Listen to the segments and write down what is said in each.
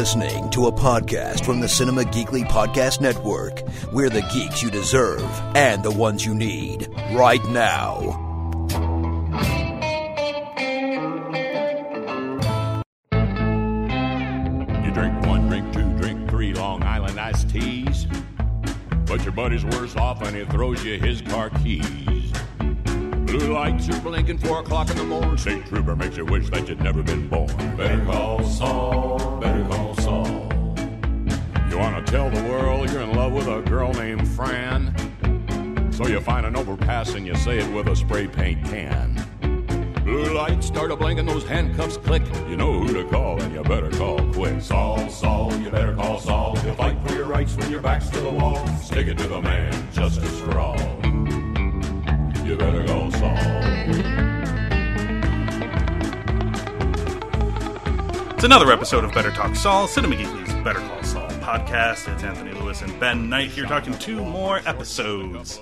listening to a podcast from the Cinema Geekly Podcast Network. We're the geeks you deserve and the ones you need right now. You drink one, drink two, drink three Long Island iced teas. But your buddy's worse off and he throws you his car keys. Blue lights are blinking four o'clock in the morning. State trooper makes you wish that you'd never been born. Better call Saul, better call Saul. You want to tell the world you're in love with a girl named Fran? So you find an overpass and you say it with a spray paint can. Blue lights start a blinking, those handcuffs click. You know who to call, and you better call quick. Saul, Saul, you better call Saul. He'll fight for your rights when your back's to the wall. Stick it to the man, justice for all. Better Saul. It's another episode of Better Talk Saul, Cinema Geekly's Better Call Saul podcast. It's Anthony Lewis and Ben Knight here talking two more episodes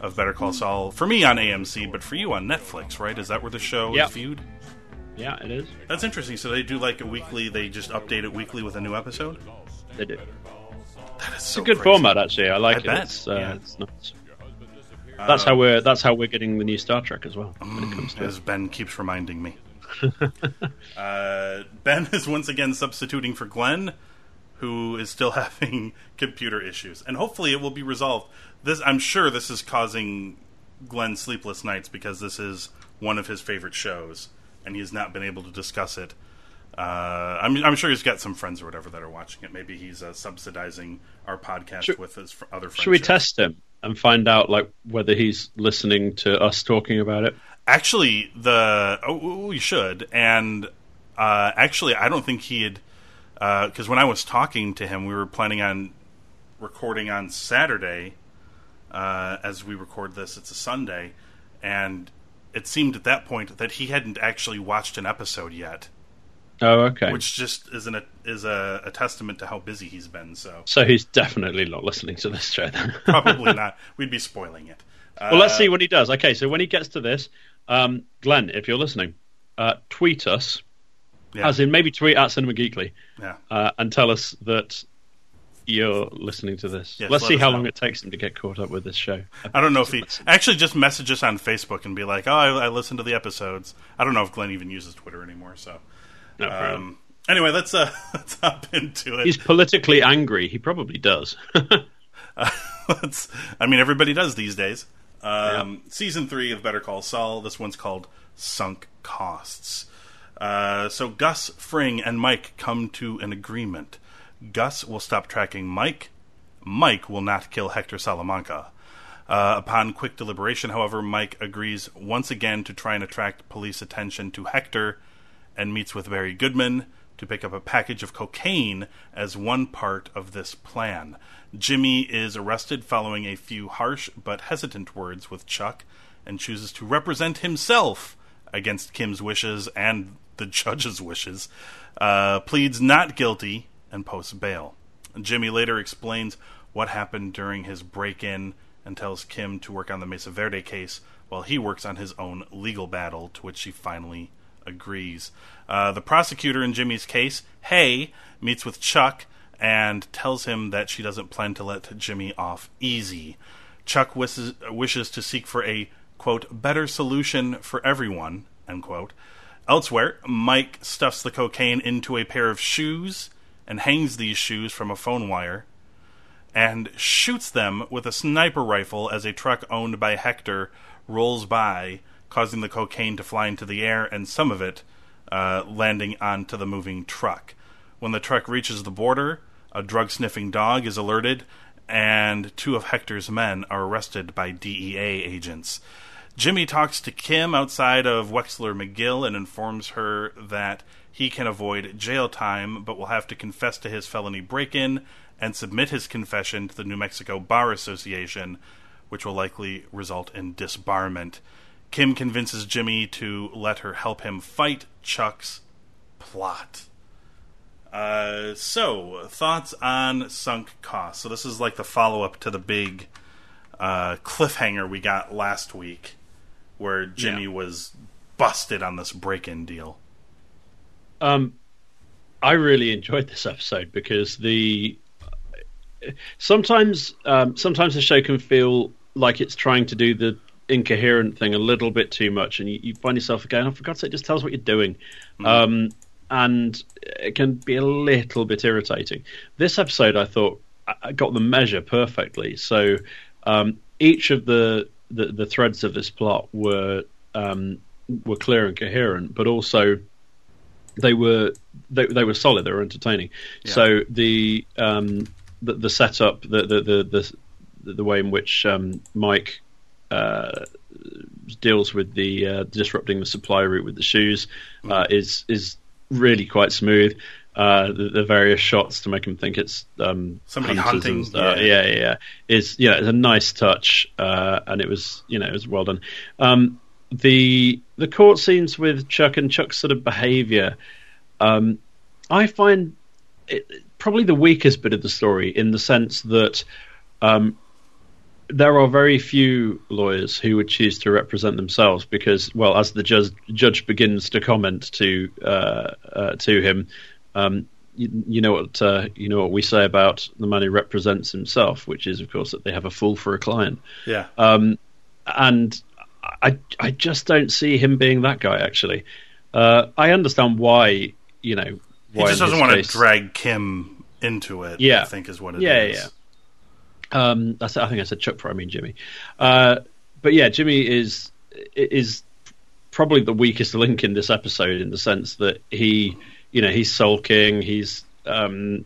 of Better Call Saul. For me on AMC, but for you on Netflix, right? Is that where the show Yep. is viewed? Yeah, it is. That's interesting. So they do like a weekly, they just update it weekly with a new episode? They do. That is It's a good crazy. format, actually. I like I it. It's, uh, yeah. it's nice. That's how we're that's how we're getting the new Star Trek as well. When it comes to As it. Ben keeps reminding me. uh, ben is once again substituting for Glenn, who is still having computer issues, and hopefully it will be resolved. This, I'm sure, this is causing Glenn sleepless nights because this is one of his favorite shows, and he has not been able to discuss it. Uh, I'm, I'm sure he's got some friends or whatever that are watching it. Maybe he's uh, subsidizing our podcast Should- with his fr- other friends. Should we test him and find out like whether he's listening to us talking about it? Actually, the oh, we should, and uh, actually, I don't think he had because when I was talking to him, we were planning on recording on Saturday. Uh, as we record this, it's a Sunday, and it seemed at that point that he hadn't actually watched an episode yet, Oh, okay. which just is an is a, a testament to how busy he's been. So So he's definitely not listening to this show then. probably not. We'd be spoiling it. well, let's see when he does. Okay, so when he gets to this, um, Glenn, if you're listening, uh, tweet us, Yeah. as in maybe tweet at Cinema Geekly, yeah. uh, and tell us that you're listening to this. Yes, Let's let see how know. long it takes him to get caught up with this show. I don't know if he actually just message us on Facebook and be like, "Oh, I, I listened to the episodes." I don't know if Glenn even uses Twitter anymore. So, No problem. um, anyway, let's uh, let's hop into it. He's politically angry. He probably does. let's. I mean, everybody does these days. Um, Season three of Better Call Saul. This one's called Sunk Costs. Uh, so Gus, Fring, and Mike come to an agreement. Gus will stop tracking Mike. Mike will not kill Hector Salamanca. Uh, upon quick deliberation, however, Mike agrees once again to try and attract police attention to Hector and meets with Barry Goodman to pick up a package of cocaine as one part of this plan. Jimmy is arrested following a few harsh but hesitant words with Chuck and chooses to represent himself against Kim's wishes and the judge's wishes, uh, pleads not guilty, and posts bail. Jimmy later explains what happened during his break in and tells Kim to work on the Mesa Verde case while he works on his own legal battle, to which she finally agrees. Uh, the prosecutor in Jimmy's case, Hay, meets with Chuck and tells him that she doesn't plan to let Jimmy off easy. Chuck wishes, wishes to seek for a, quote, better solution for everyone, end quote. Elsewhere, Mike stuffs the cocaine into a pair of shoes and hangs these shoes from a phone wire and shoots them with a sniper rifle as a truck owned by Hector rolls by, causing the cocaine to fly into the air and some of it uh, landing onto the moving truck. When the truck reaches the border, a drug sniffing dog is alerted, and two of Hector's men are arrested by DEA agents. Jimmy talks to Kim outside of Wexler McGill and informs her that he can avoid jail time but will have to confess to his felony break in and submit his confession to the New Mexico Bar Association, which will likely result in disbarment. Kim convinces Jimmy to let her help him fight Chuck's plot. Uh, so, thoughts on sunk costs. So, this is like the follow up to the big uh, cliffhanger we got last week where Jimmy Yeah. was busted on this break in deal. Um, I really enjoyed this episode because the sometimes um, sometimes the show can feel like it's trying to do the incoherent thing a little bit too much, and you, you find yourself going, "Oh, for God's sake, just tell us what you're doing." Mm. Um, and it can be a little bit irritating. This episode, I thought, I got the measure perfectly. So um, each of the, the, the threads of this plot were um, were clear and coherent, but also they were they, they were solid. They were entertaining. Yeah. So the, um, the the setup, the the the the, the way in which um, Mike uh, deals with the uh, disrupting the supply route with the shoes mm. uh, is is really quite smooth. Uh, the, the, various shots to make him think it's um, somebody hunting. And, uh, yeah. yeah, yeah, is yeah, it's a nice touch, uh, and it was you know it was well done. Um, the the court scenes with Chuck and Chuck's sort of behaviour, um, I find it, probably the weakest bit of the story in the sense that um, there are very few lawyers who would choose to represent themselves because, well, as the judge, judge begins to comment to uh, uh, to him, um, you, you, know what uh, you know what we say about the man who represents himself, which is, of course, that they have a fool for a client. Yeah. Um, and I I just don't see him being that guy. Actually, uh, I understand why. You know, why he just doesn't want case, to drag Kim into it. Yeah, I think is what it yeah, is. yeah, Yeah, um, I think I said Chuck for I mean Jimmy. Uh, but yeah, Jimmy is is probably the weakest link in this episode in the sense that he, you know, he's sulking, he's, um,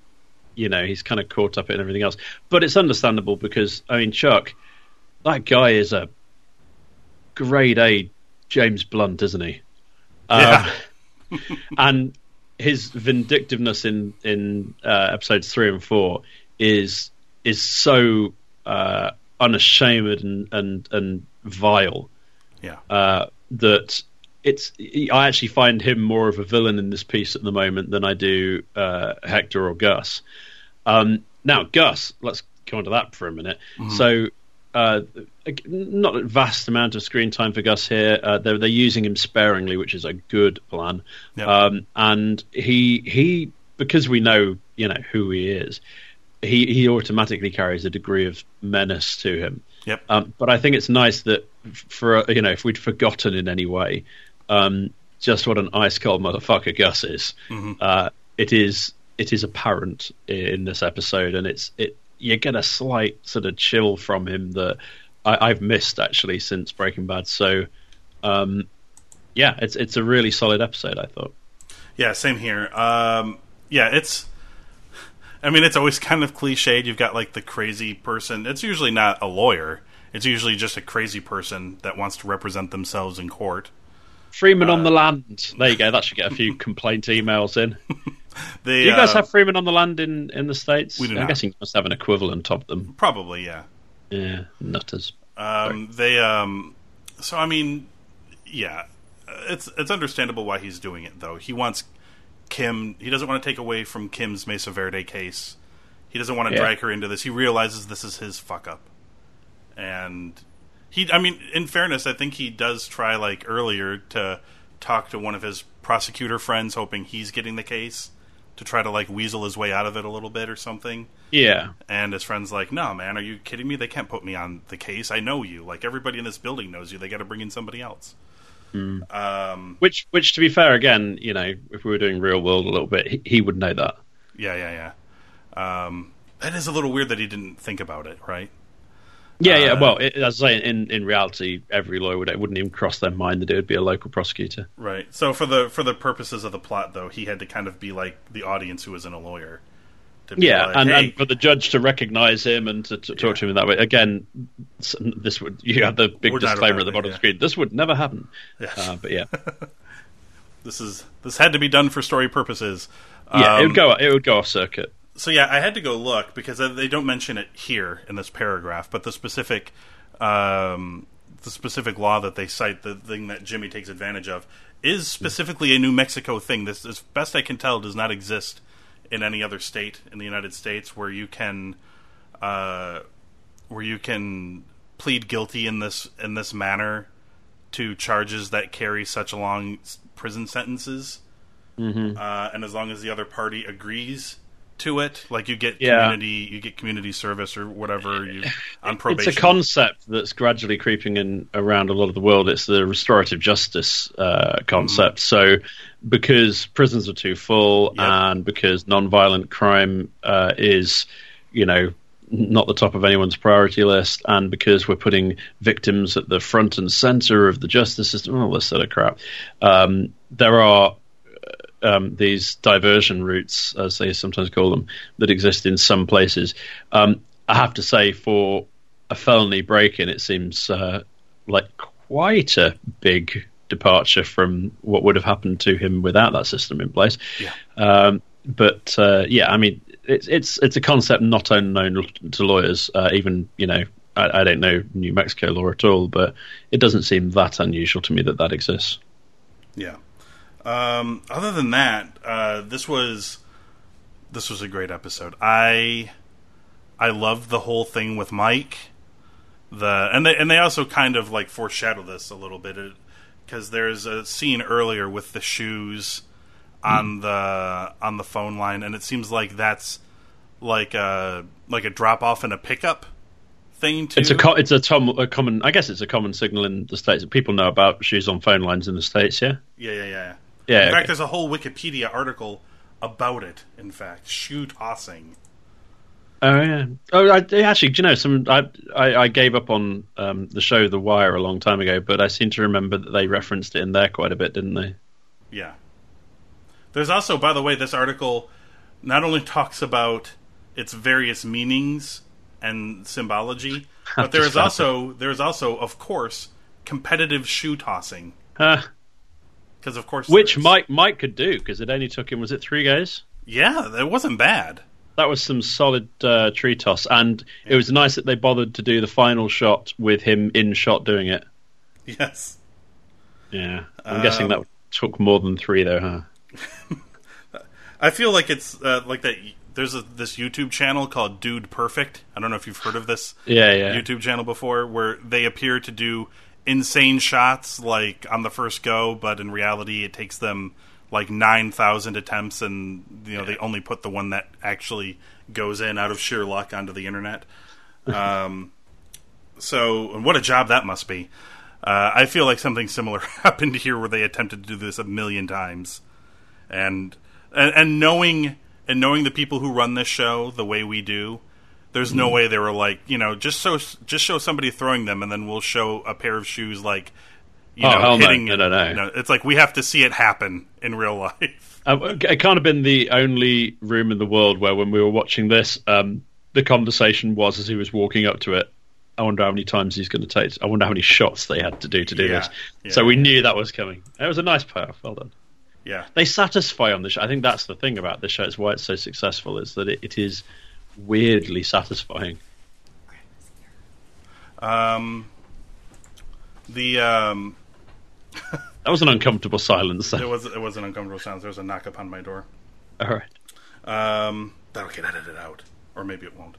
you know, he's kind of caught up in everything else. But it's understandable because I mean, Chuck, that guy is a grade A James Blunt, isn't he? Yeah. Um, and his vindictiveness in in uh, episodes three and four is is so uh, unashamed and and and vile. Yeah. Uh, that it's I actually find him more of a villain in this piece at the moment than I do uh, Hector or Gus. Um, now Gus, let's go on to that for a minute. Mm-hmm. So uh, not a vast amount of screen time for Gus here. Uh, they're, they're using him sparingly, which is a good plan. Yep. Um, and he he because we know you know who he is, he he automatically carries a degree of menace to him. Yep. Um, but I think it's nice that for you know if we'd forgotten in any way um, just what an ice cold motherfucker Gus is, mm-hmm. uh, it is it is apparent in this episode, and it's it you get a slight sort of chill from him that I, have missed actually since Breaking Bad. So, um, yeah, it's it's a really solid episode. I thought. Yeah, same here. Um, yeah, it's. I mean, it's always kind of cliched. You've got like the crazy person. It's usually not a lawyer. It's usually just a crazy person that wants to represent themselves in court. Freeman uh, on the land. There you go. That should get a few complaint emails in. the, do you guys uh, have Freeman on the land in, in the states? We do I'm not. guessing you must have an equivalent of them. Probably, yeah. Yeah, nutters. Um, they um, so I mean, yeah, it's it's understandable why he's doing it though. He wants Kim. He doesn't want to take away from Kim's Mesa Verde case. He doesn't want to yeah. drag her into this. He realizes this is his fuck up, and he. I mean, in fairness, I think he does try like earlier to talk to one of his prosecutor friends, hoping he's getting the case to try to like weasel his way out of it a little bit or something. Yeah. And his friend's like, "No, man, are you kidding me? They can't put me on the case. I know you. Like everybody in this building knows you. They got to bring in somebody else." Mm. Um, which, which, to be fair, again, you know, if we were doing real world a little bit, he, he would know that. Yeah, yeah, yeah. Um, that is a little weird that he didn't think about it, right? Yeah, yeah. Uh, well, it, as I say, in in reality, every lawyer would it wouldn't even cross their mind that it would be a local prosecutor. Right. So for the for the purposes of the plot, though, he had to kind of be like the audience who isn't a lawyer. Yeah, like, and, hey. and, for the judge to recognise him and to, to talk yeah. to him in that way. Again, this would you have the big We're disclaimer at the bottom yeah. of the screen. This would never happen. Yes. Uh, but yeah, this is this had to be done for story purposes. Yeah, um, it would go it would go off circuit so yeah, I had to go look because they don't mention it here in this paragraph, but the specific um, the specific law that they cite, the thing that Jimmy takes advantage of, is specifically a New Mexico thing. This, as best I can tell, does not exist in any other state in the United States where you can uh, where you can plead guilty in this in this manner to charges that carry such long prison sentences. mm-hmm. uh, and as long as the other party agrees to it, like you get Yeah. community, you get community service or whatever you on probation. It's a concept that's gradually creeping in around a lot of the world. It's the restorative justice uh, concept. So, because prisons are too full, Yep. and because non-violent crime uh, is, you know, not the top of anyone's priority list, and because we're putting victims at the front and center of the justice system, all this sort of crap, um, there are um, these diversion routes, as they sometimes call them, that exist in some places. Um, I have to say, for a felony break-in, it seems uh, like quite a big departure from what would have happened to him without that system in place. Yeah. Um, but uh, yeah, I mean, it's it's it's a concept not unknown to lawyers. Uh, even you know, I, I don't know New Mexico law at all, but it doesn't seem that unusual to me that that exists. Yeah. Um, other than that, uh, this was this was a great episode. I I loved the whole thing with Mike. The and they and they also kind of like foreshadow this a little bit because there's a scene earlier with the shoes on the on the phone line, and it seems like that's like a like a drop off and a pickup thing too. It's a co- it's a, tom- a common I guess it's a common signal in the states. That people know about shoes on phone lines in the states. Yeah, yeah, yeah, yeah. Yeah, In okay. fact, there's a whole Wikipedia article about it. In fact, shoe tossing. Oh yeah. Oh, I, actually, do you know some? I, I I gave up on um, the show The Wire a long time ago, but I seem to remember that they referenced it in there quite a bit, didn't they? Yeah. There's also, by the way, this article not only talks about its various meanings and symbology, but there is also there is also, of course, competitive shoe tossing. Because of course, which. Mike Mike could do because it only took him was it three goes? yeah, it wasn't bad. That was some solid uh, tree toss, and it was nice that they bothered to do the final shot with him in shot doing it. Yes. Yeah, I'm guessing that took more than three though, huh? I feel like it's uh, like that. There's a, this YouTube channel called Dude Perfect. I don't know if you've heard of this Yeah, yeah. YouTube channel before, where they appear to do insane shots like on the first go, but in reality, it takes them like nine thousand attempts, and you know they only put the one that actually goes in out of sheer luck onto the internet. Um, so, and what a job that must be. Uh, I feel like something similar happened here, where they attempted to do this a million times, and and, and knowing and knowing the people who run this show the way we do, there's no way they were like, you know, just so just show somebody throwing them, and then we'll show a pair of shoes like, you Oh, know, hitting. No, no, no. you know, it's like we have to see it happen in real life. Um, it can't have been the only room in the world where, when we were watching this, um, the conversation was as he was walking up to it. I wonder how many times he's going to take. I wonder how many shots they had to do to do Yeah. this. Yeah, so we yeah. knew that was coming. It was a nice payoff. Well done. Yeah, They satisfy on the show. I think that's the thing about this show. It's why it's so successful. Is that it, it is weirdly satisfying. um, the um, That was an uncomfortable silence. it was it was an uncomfortable silence. There was a knock upon my door. All right, Um, that'll get edited out, or maybe it won't.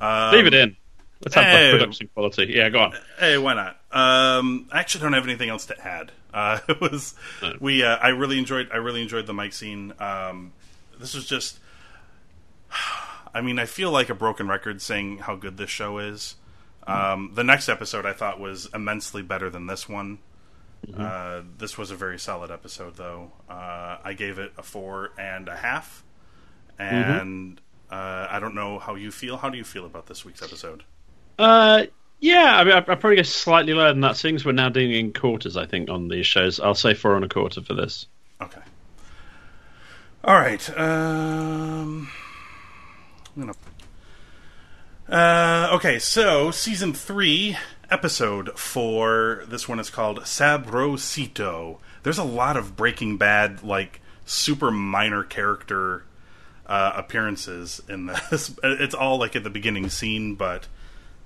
Um, leave it in. Let's have hey. production quality. Yeah, go on. Hey, why not? Um, I actually don't have anything else to add. Uh, it was we. Uh, I really enjoyed. I really enjoyed the Mike scene. Um, this was just. I mean, I feel like a broken record saying how good this show is. Um, the next episode I thought was immensely better than this one. Uh, this was a very solid episode, though. Uh, I gave it a four and a half, and uh, I don't know how you feel. How do you feel about this week's episode? Uh, yeah, I mean, I, I probably guess slightly lower than that. Things we're now doing in quarters, I think, on these shows. I'll say four and a quarter for this. Okay. All right. Um, I'm gonna. Uh, okay, so season three, episode four. This one is called Sabrosito. There's a lot of Breaking Bad, like super minor character uh, appearances in this. It's all like at the beginning scene, but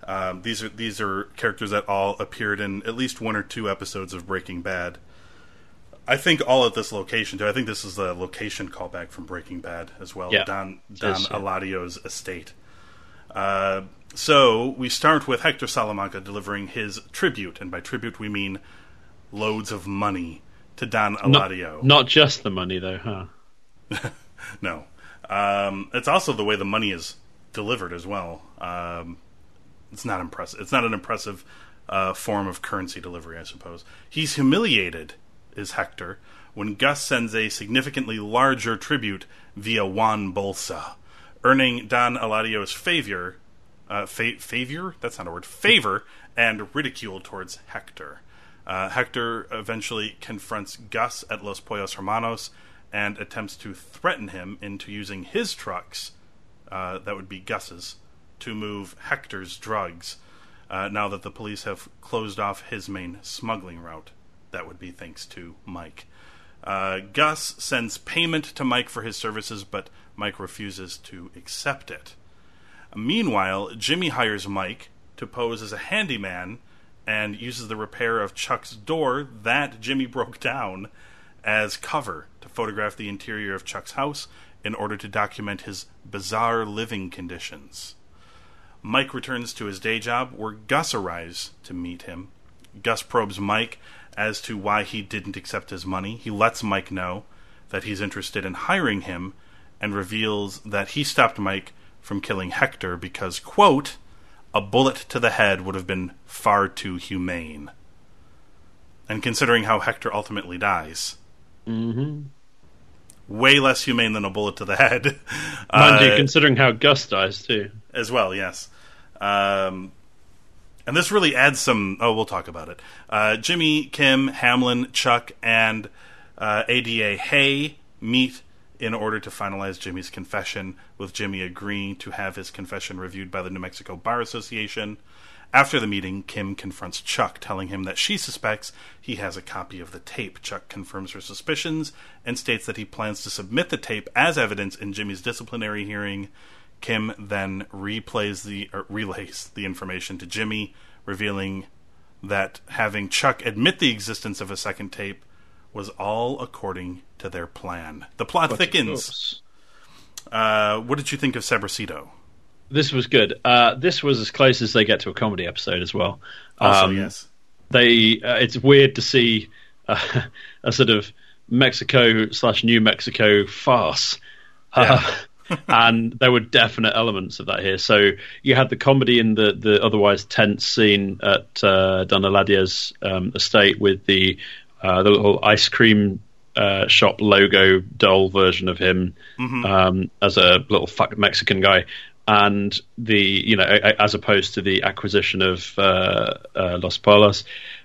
um, these are these are characters that all appeared in at least one or two episodes of Breaking Bad. I think all at this location too. I think this is the location callback from Breaking Bad as well. Yeah, Don Don is, yeah. Eladio's estate. Uh, so we start with Hector Salamanca delivering his tribute, and by tribute we mean loads of money to Don Eladio. Not, not just the money, though, huh? no, um, it's also the way the money is delivered as well. Um, it's not impressive. It's not an impressive uh, form of currency delivery, I suppose. He's humiliated, is Hector, when Gus sends a significantly larger tribute via Juan Bolsa, earning Don Eladio's favor. Uh, fa- favor? That's not a word. Favor and ridicule towards Hector. Uh, Hector eventually confronts Gus at Los Pollos Hermanos and attempts to threaten him into using his trucks, uh, that would be Gus's, to move Hector's drugs. Uh, now that the police have closed off his main smuggling route, that would be thanks to Mike. Uh, Gus sends payment to Mike for his services, but Mike refuses to accept it. Meanwhile, Jimmy hires Mike to pose as a handyman and uses the repair of Chuck's door that Jimmy broke down as cover to photograph the interior of Chuck's house in order to document his bizarre living conditions. Mike returns to his day job where Gus arrives to meet him. Gus probes Mike as to why he didn't accept his money. He lets Mike know that he's interested in hiring him and reveals that he stopped Mike from killing Hector because, quote, a bullet to the head would have been far too humane. And considering how Hector ultimately dies, Mm-hmm. way less humane than a bullet to the head. Mind you, Uh, considering how Gus dies too. as well, yes. Um, and this really adds some. Oh, we'll talk about it. Uh, Jimmy, Kim, Hamlin, Chuck, and uh, ADA Hay meet in order to finalize Jimmy's confession, with Jimmy agreeing to have his confession reviewed by the New Mexico Bar Association. After the meeting, Kim confronts Chuck, telling him that she suspects he has a copy of the tape. Chuck confirms her suspicions and states that he plans to submit the tape as evidence in Jimmy's disciplinary hearing. Kim then replays the or relays the information to Jimmy, revealing that having Chuck admit the existence of a second tape was all according to their plan. The plot thickens. Uh, what did you think of Sabrosito? This was good. Uh, this was as close as they get to a comedy episode as well. Also, Um, yes. they uh, it's weird to see uh, a sort of Mexico slash New Mexico farce. Uh, and there were definite elements of that here. So you had the comedy in the, the otherwise tense scene at uh, Don Eladio's um, estate with the uh, the little ice cream uh, shop logo doll version of him um, as a little fuck Mexican guy, and the you know as opposed to the acquisition of uh, uh, Los Pollos.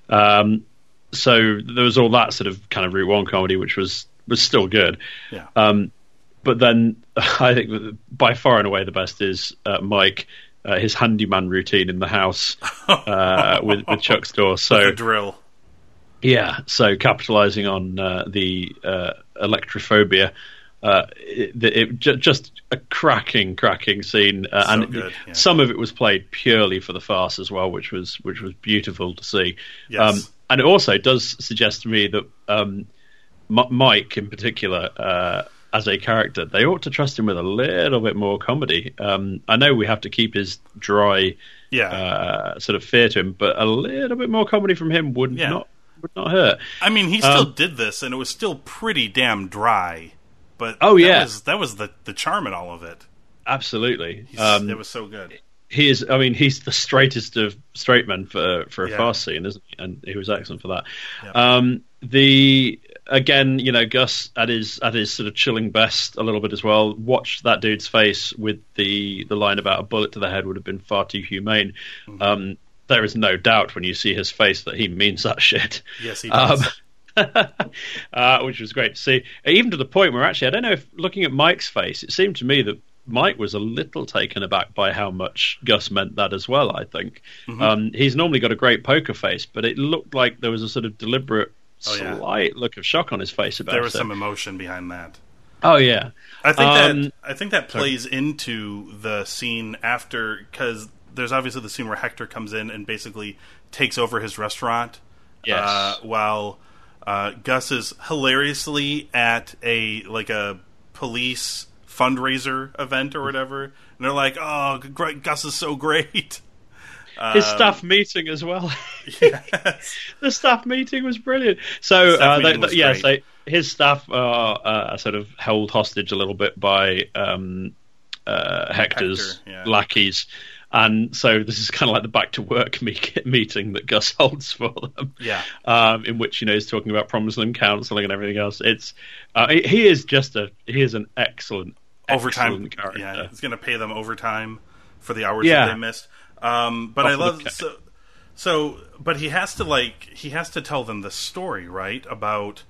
Um, so there was all that sort of kind of Route One comedy, which was was still good. Yeah. Um, but then I think that by far and away the best is uh, Mike, uh, his handyman routine in the house uh, with, with Chuck's door. So drill. yeah, so capitalizing on uh, the uh, electrophobia. Uh, it, it, ju- just a cracking, cracking scene, uh, So and good, yeah. some of it was played purely for the farce as well, which was which was beautiful to see. Yes. Um, and it also does suggest to me that um, M- Mike, in particular, uh, as a character, they ought to trust him with a little bit more comedy. Um, I know we have to keep his dry, Yeah. uh, sort of fear to him, but a little bit more comedy from him would Yeah. not would not hurt. I mean, he still um, did this, and it was still pretty damn dry. But Oh, that yeah. was, that was the the charm in all of it. Absolutely. Um, it was so good. he is. I mean, he's the straightest of straight men for for a Yeah. farce scene, isn't he? And he was excellent for that. Yeah. Um, the again, you know, Gus at his at his sort of chilling best a little bit as well. Watch that dude's face with the the line about a bullet to the head would have been far too humane. Mm-hmm. Um, there is no doubt when you see his face that he means that shit. Yes, he Um, does. uh, which was great to see. Even to the point where actually, I don't know if looking at Mike's face, it seemed to me that Mike was a little taken aback by how much Gus meant that as well. I think Mm-hmm. um, he's normally got a great poker face, but it looked like there was a sort of deliberate, Oh, yeah. slight look of shock on his face about there was some emotion behind that. Oh yeah, I think Um, that I think that plays into the scene after because there's obviously the scene where Hector comes in and basically takes over his restaurant. Yes. Uh, while uh, Gus is hilariously at a like a police fundraiser event or whatever, and they're like, "Oh, great, Gus is so great." His staff meeting as well. Yes. the staff meeting was brilliant. So, uh, they, was yeah, so his staff are uh, sort of held hostage a little bit by um, uh, Hector's Hector, yeah. lackeys. And so this is kind of like the back to work me- meeting that Gus holds for them. Yeah. Um, in which, you know, he's talking about promising counselling and everything else. It's, uh, he, is just a, he is an excellent, overtime. excellent character. Yeah, it's going to pay them overtime for the hours Yeah. that they missed. Um, but I love so, so. But he has to like he has to tell them the story, right? About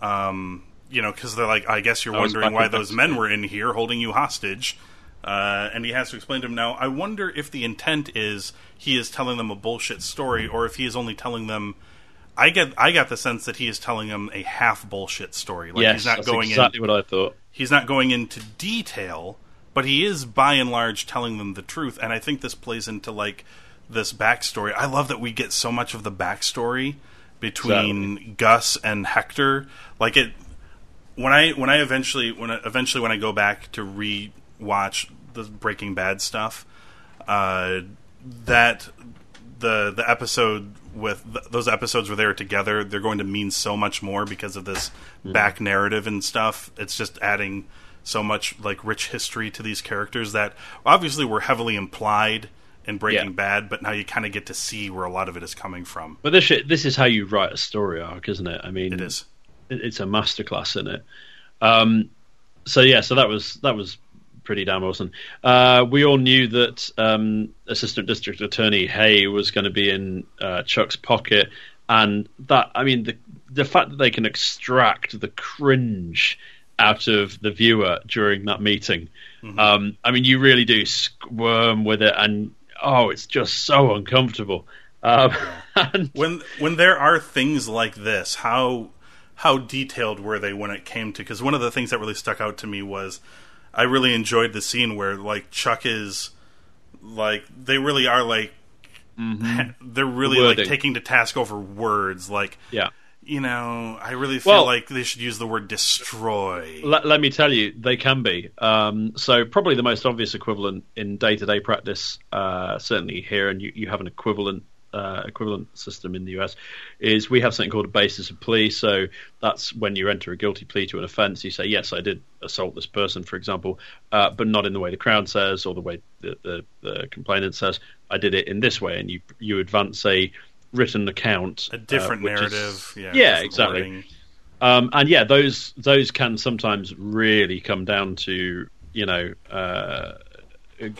um, you know, because they're like, I guess you're I wondering why those men were in here holding you hostage. Uh, and he has to explain to them now. I wonder if the intent is he is telling them a bullshit story, or if he is only telling them. I get I got the sense that he is telling them a half bullshit story. Like yes, he's not that's going in exactly what I thought. he's not going into detail, but he is by and large telling them the truth. And I think this plays into like this backstory. I love that we get so much of the backstory between Gus and Hector. Like it when I when I eventually when I, eventually when I go back to re-watch the Breaking Bad stuff, uh, that the the episode with th- those episodes where they were together, they're going to mean so much more because of this back narrative and stuff. It's just adding so much like rich history to these characters that obviously were heavily implied in Breaking Yeah. Bad, but now you kind of get to see where a lot of it is coming from. But this this is how you write a story arc, isn't it? I mean, It is. it's a masterclass in it. Um, so yeah, so that was that was pretty damn awesome. Uh, we all knew that um, Assistant District Attorney Hay was going to be in uh, Chuck's pocket, and that I mean the the fact that they can extract the cringe out of the viewer during that meeting. Um, I mean, you really do squirm with it, and oh, it's just so uncomfortable. Um, and when when there are things like this, how how detailed were they when it came to? Because one of the things that really stuck out to me was I really enjoyed the scene where like Chuck is like they really are like they're really like taking to task over words. Like yeah. You know, I really feel Well- like they should use the word destroy. Let, let me tell you, they can be. Um, so probably the most obvious equivalent in day-to-day practice, uh, certainly here, and you, you have an equivalent uh, equivalent system in the US, is we have something called a basis of plea. So that's when you enter a guilty plea to an offence. You say, yes, I did assault this person, for example, uh, but not in the way the Crown says or the way the, the, the complainant says. I did it in this way, and you you advance a written account, a different uh, which is- narrative. yeah, Yeah, exactly. um, and yeah, those those can sometimes really come down to you know uh,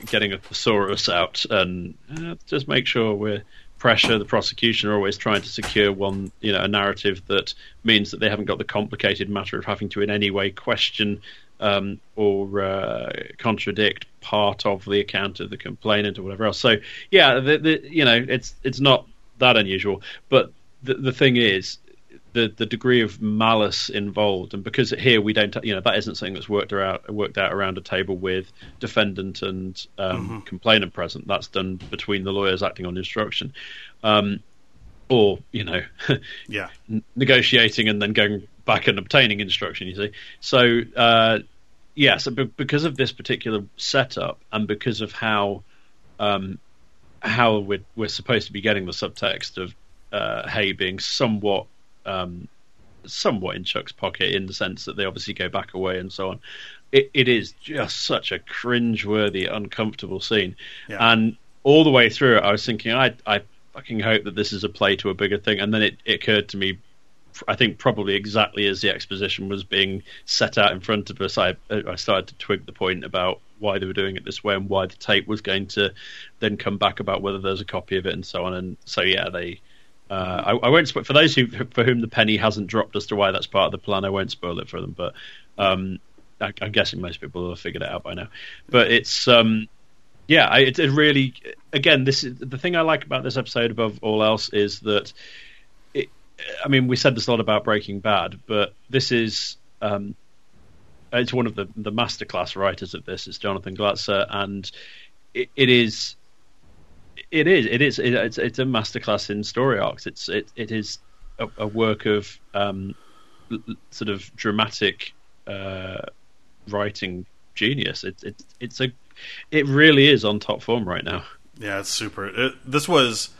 getting a thesaurus out and uh, just make sure we're pressure. The prosecution are always trying to secure one you know a narrative that means that they haven't got the complicated matter of having to in any way question um, or uh, contradict part of the account of the complainant or whatever else. So yeah, the, the, you know it's it's not that unusual, but the the thing is the the degree of malice involved, and because here we don't, you know, that isn't something that's worked out worked out around a table with defendant and um, complainant present. That's done between the lawyers acting on instruction, um, or you know, Yeah, n- negotiating and then going back and obtaining instruction. You see, so uh, yeah, so be- because of this particular setup and because of how um, how we're we're supposed to be getting the subtext of uh, Hay being somewhat um, somewhat in Chuck's pocket in the sense that they obviously go back away and so on. It, it is just such a cringe-worthy, uncomfortable scene, Yeah. and all the way through it, I was thinking, I I fucking hope that this is a play to a bigger thing, and then it, it occurred to me. I think probably exactly as the exposition was being set out in front of us, I I started to twig the point about why they were doing it this way and why the tape was going to then come back about whether there's a copy of it and so on. And so yeah, they uh, I, I won't spoil for those who for whom the penny hasn't dropped as to why that's part of the plan. I won't spoil it for them, but um, I, I'm guessing most people will have figured it out by now. But it's um, yeah, it, really again this is the thing I like about this episode above all else is that. I mean, we said this a lot about Breaking Bad, but this is um, it's one of the the masterclass writers of this. It's Jonathan Glatzer, and it, it is it is it is it, it's it's a masterclass in story arcs. It's it it is a, a work of um, sort of dramatic uh, writing genius. It's it's it's a it really is on top form right now. Yeah, it's super. It, this was,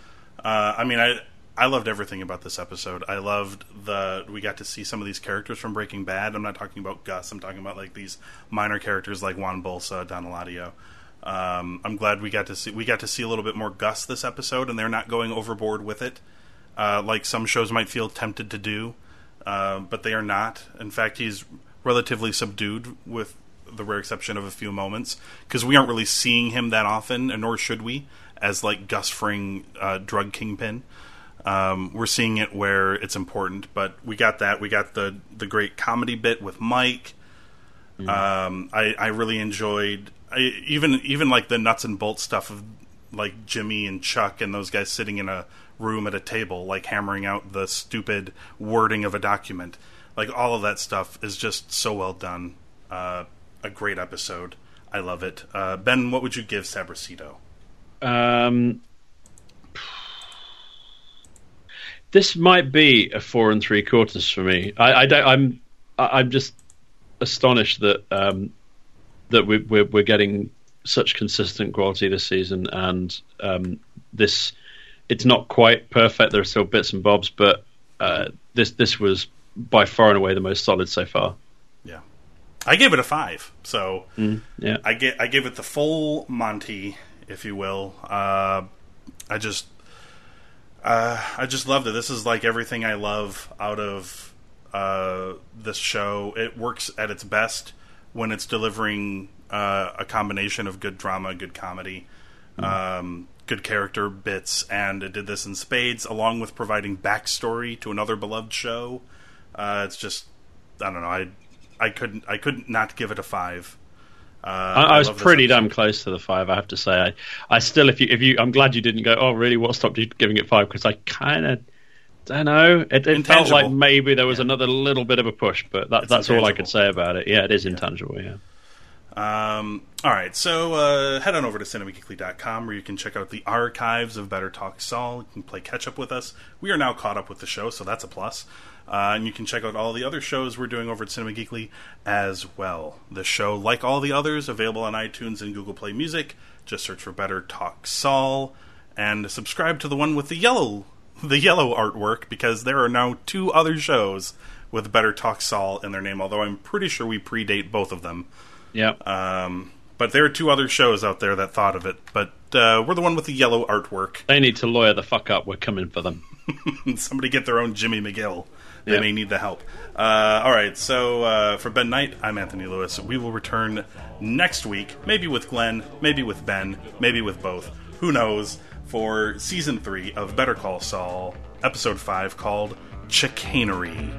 uh, I mean, I I loved everything about this episode. I loved the we got to see some of these characters from Breaking Bad. I'm not talking about Gus. I'm talking about like these minor characters like Juan Bolsa, Don Eladio. Um, I'm glad we got to see we got to see a little bit more Gus this episode, and they're not going overboard with it, uh, like some shows might feel tempted to do, uh, but they are not. In fact, he's relatively subdued, with the rare exception of a few moments, because we aren't really seeing him that often, and nor should we, as like Gus Fring, uh, drug kingpin. Um, we're seeing it where it's important, but we got that. We got the the great comedy bit with Mike. Mm-hmm. Um, I, I really enjoyed I, even even like the nuts and bolts stuff of like Jimmy and Chuck and those guys sitting in a room at a table, like hammering out the stupid wording of a document. Like all of that stuff is just so well done. Uh, a great episode. I love it. Uh, ben, what would you give Sabrosito? Um, this might be a four and three quarters for me. I, I don't. I'm. I'm just astonished that um, that we, we're, we're getting such consistent quality this season, and um, this it's not quite perfect. There are still bits and bobs, but uh, this this was by far and away the most solid so far. Yeah, I gave it a five. So mm, yeah, I get I gave it the full Monty, if you will. Uh, I just uh, I just loved it. This is like everything I love out of uh, this show. It works at its best when it's delivering uh, a combination of good drama, good comedy, mm. um, good character bits, and it did this in spades, along with providing backstory to another beloved show. Uh, it's just, I don't know, I, I couldn't, I couldn't not give it a five. Uh, I, I, was pretty damn close to the five, I have to say. I, I still, if you, if you, I'm glad you didn't go. Oh, really? What stopped you giving it five? Because I kind of don't know. It, it felt like maybe there was yeah. another little bit of a push, but that, that's all I could say about it. Yeah, it is yeah. intangible. Yeah. Um, all right, so uh, head on over to cinemageekly.com where you can check out the archives of Better Talk Saul. You can play catch up with us. We are now caught up with the show, so that's a plus. Uh, and you can check out all the other shows we're doing over at Cinema Geekly as well. The show, like all the others, available on iTunes and Google Play Music. Just search for Better Talk Saul and subscribe to the one with the yellow the yellow artwork because there are now two other shows with Better Talk Saul in their name, although I'm pretty sure we predate both of them. Yeah. Um, but there are two other shows out there that thought of it, but uh, we're the one with the yellow artwork. They need to lawyer the fuck up. We're coming for them. Somebody get their own Jimmy McGill. They yeah. may need the help. Uh, all right, so uh, for Ben Knight, I'm Anthony Lewis. We will return next week, maybe with Glenn, maybe with Ben, maybe with both. Who knows? for season three of Better Call Saul, episode five called Chicanery.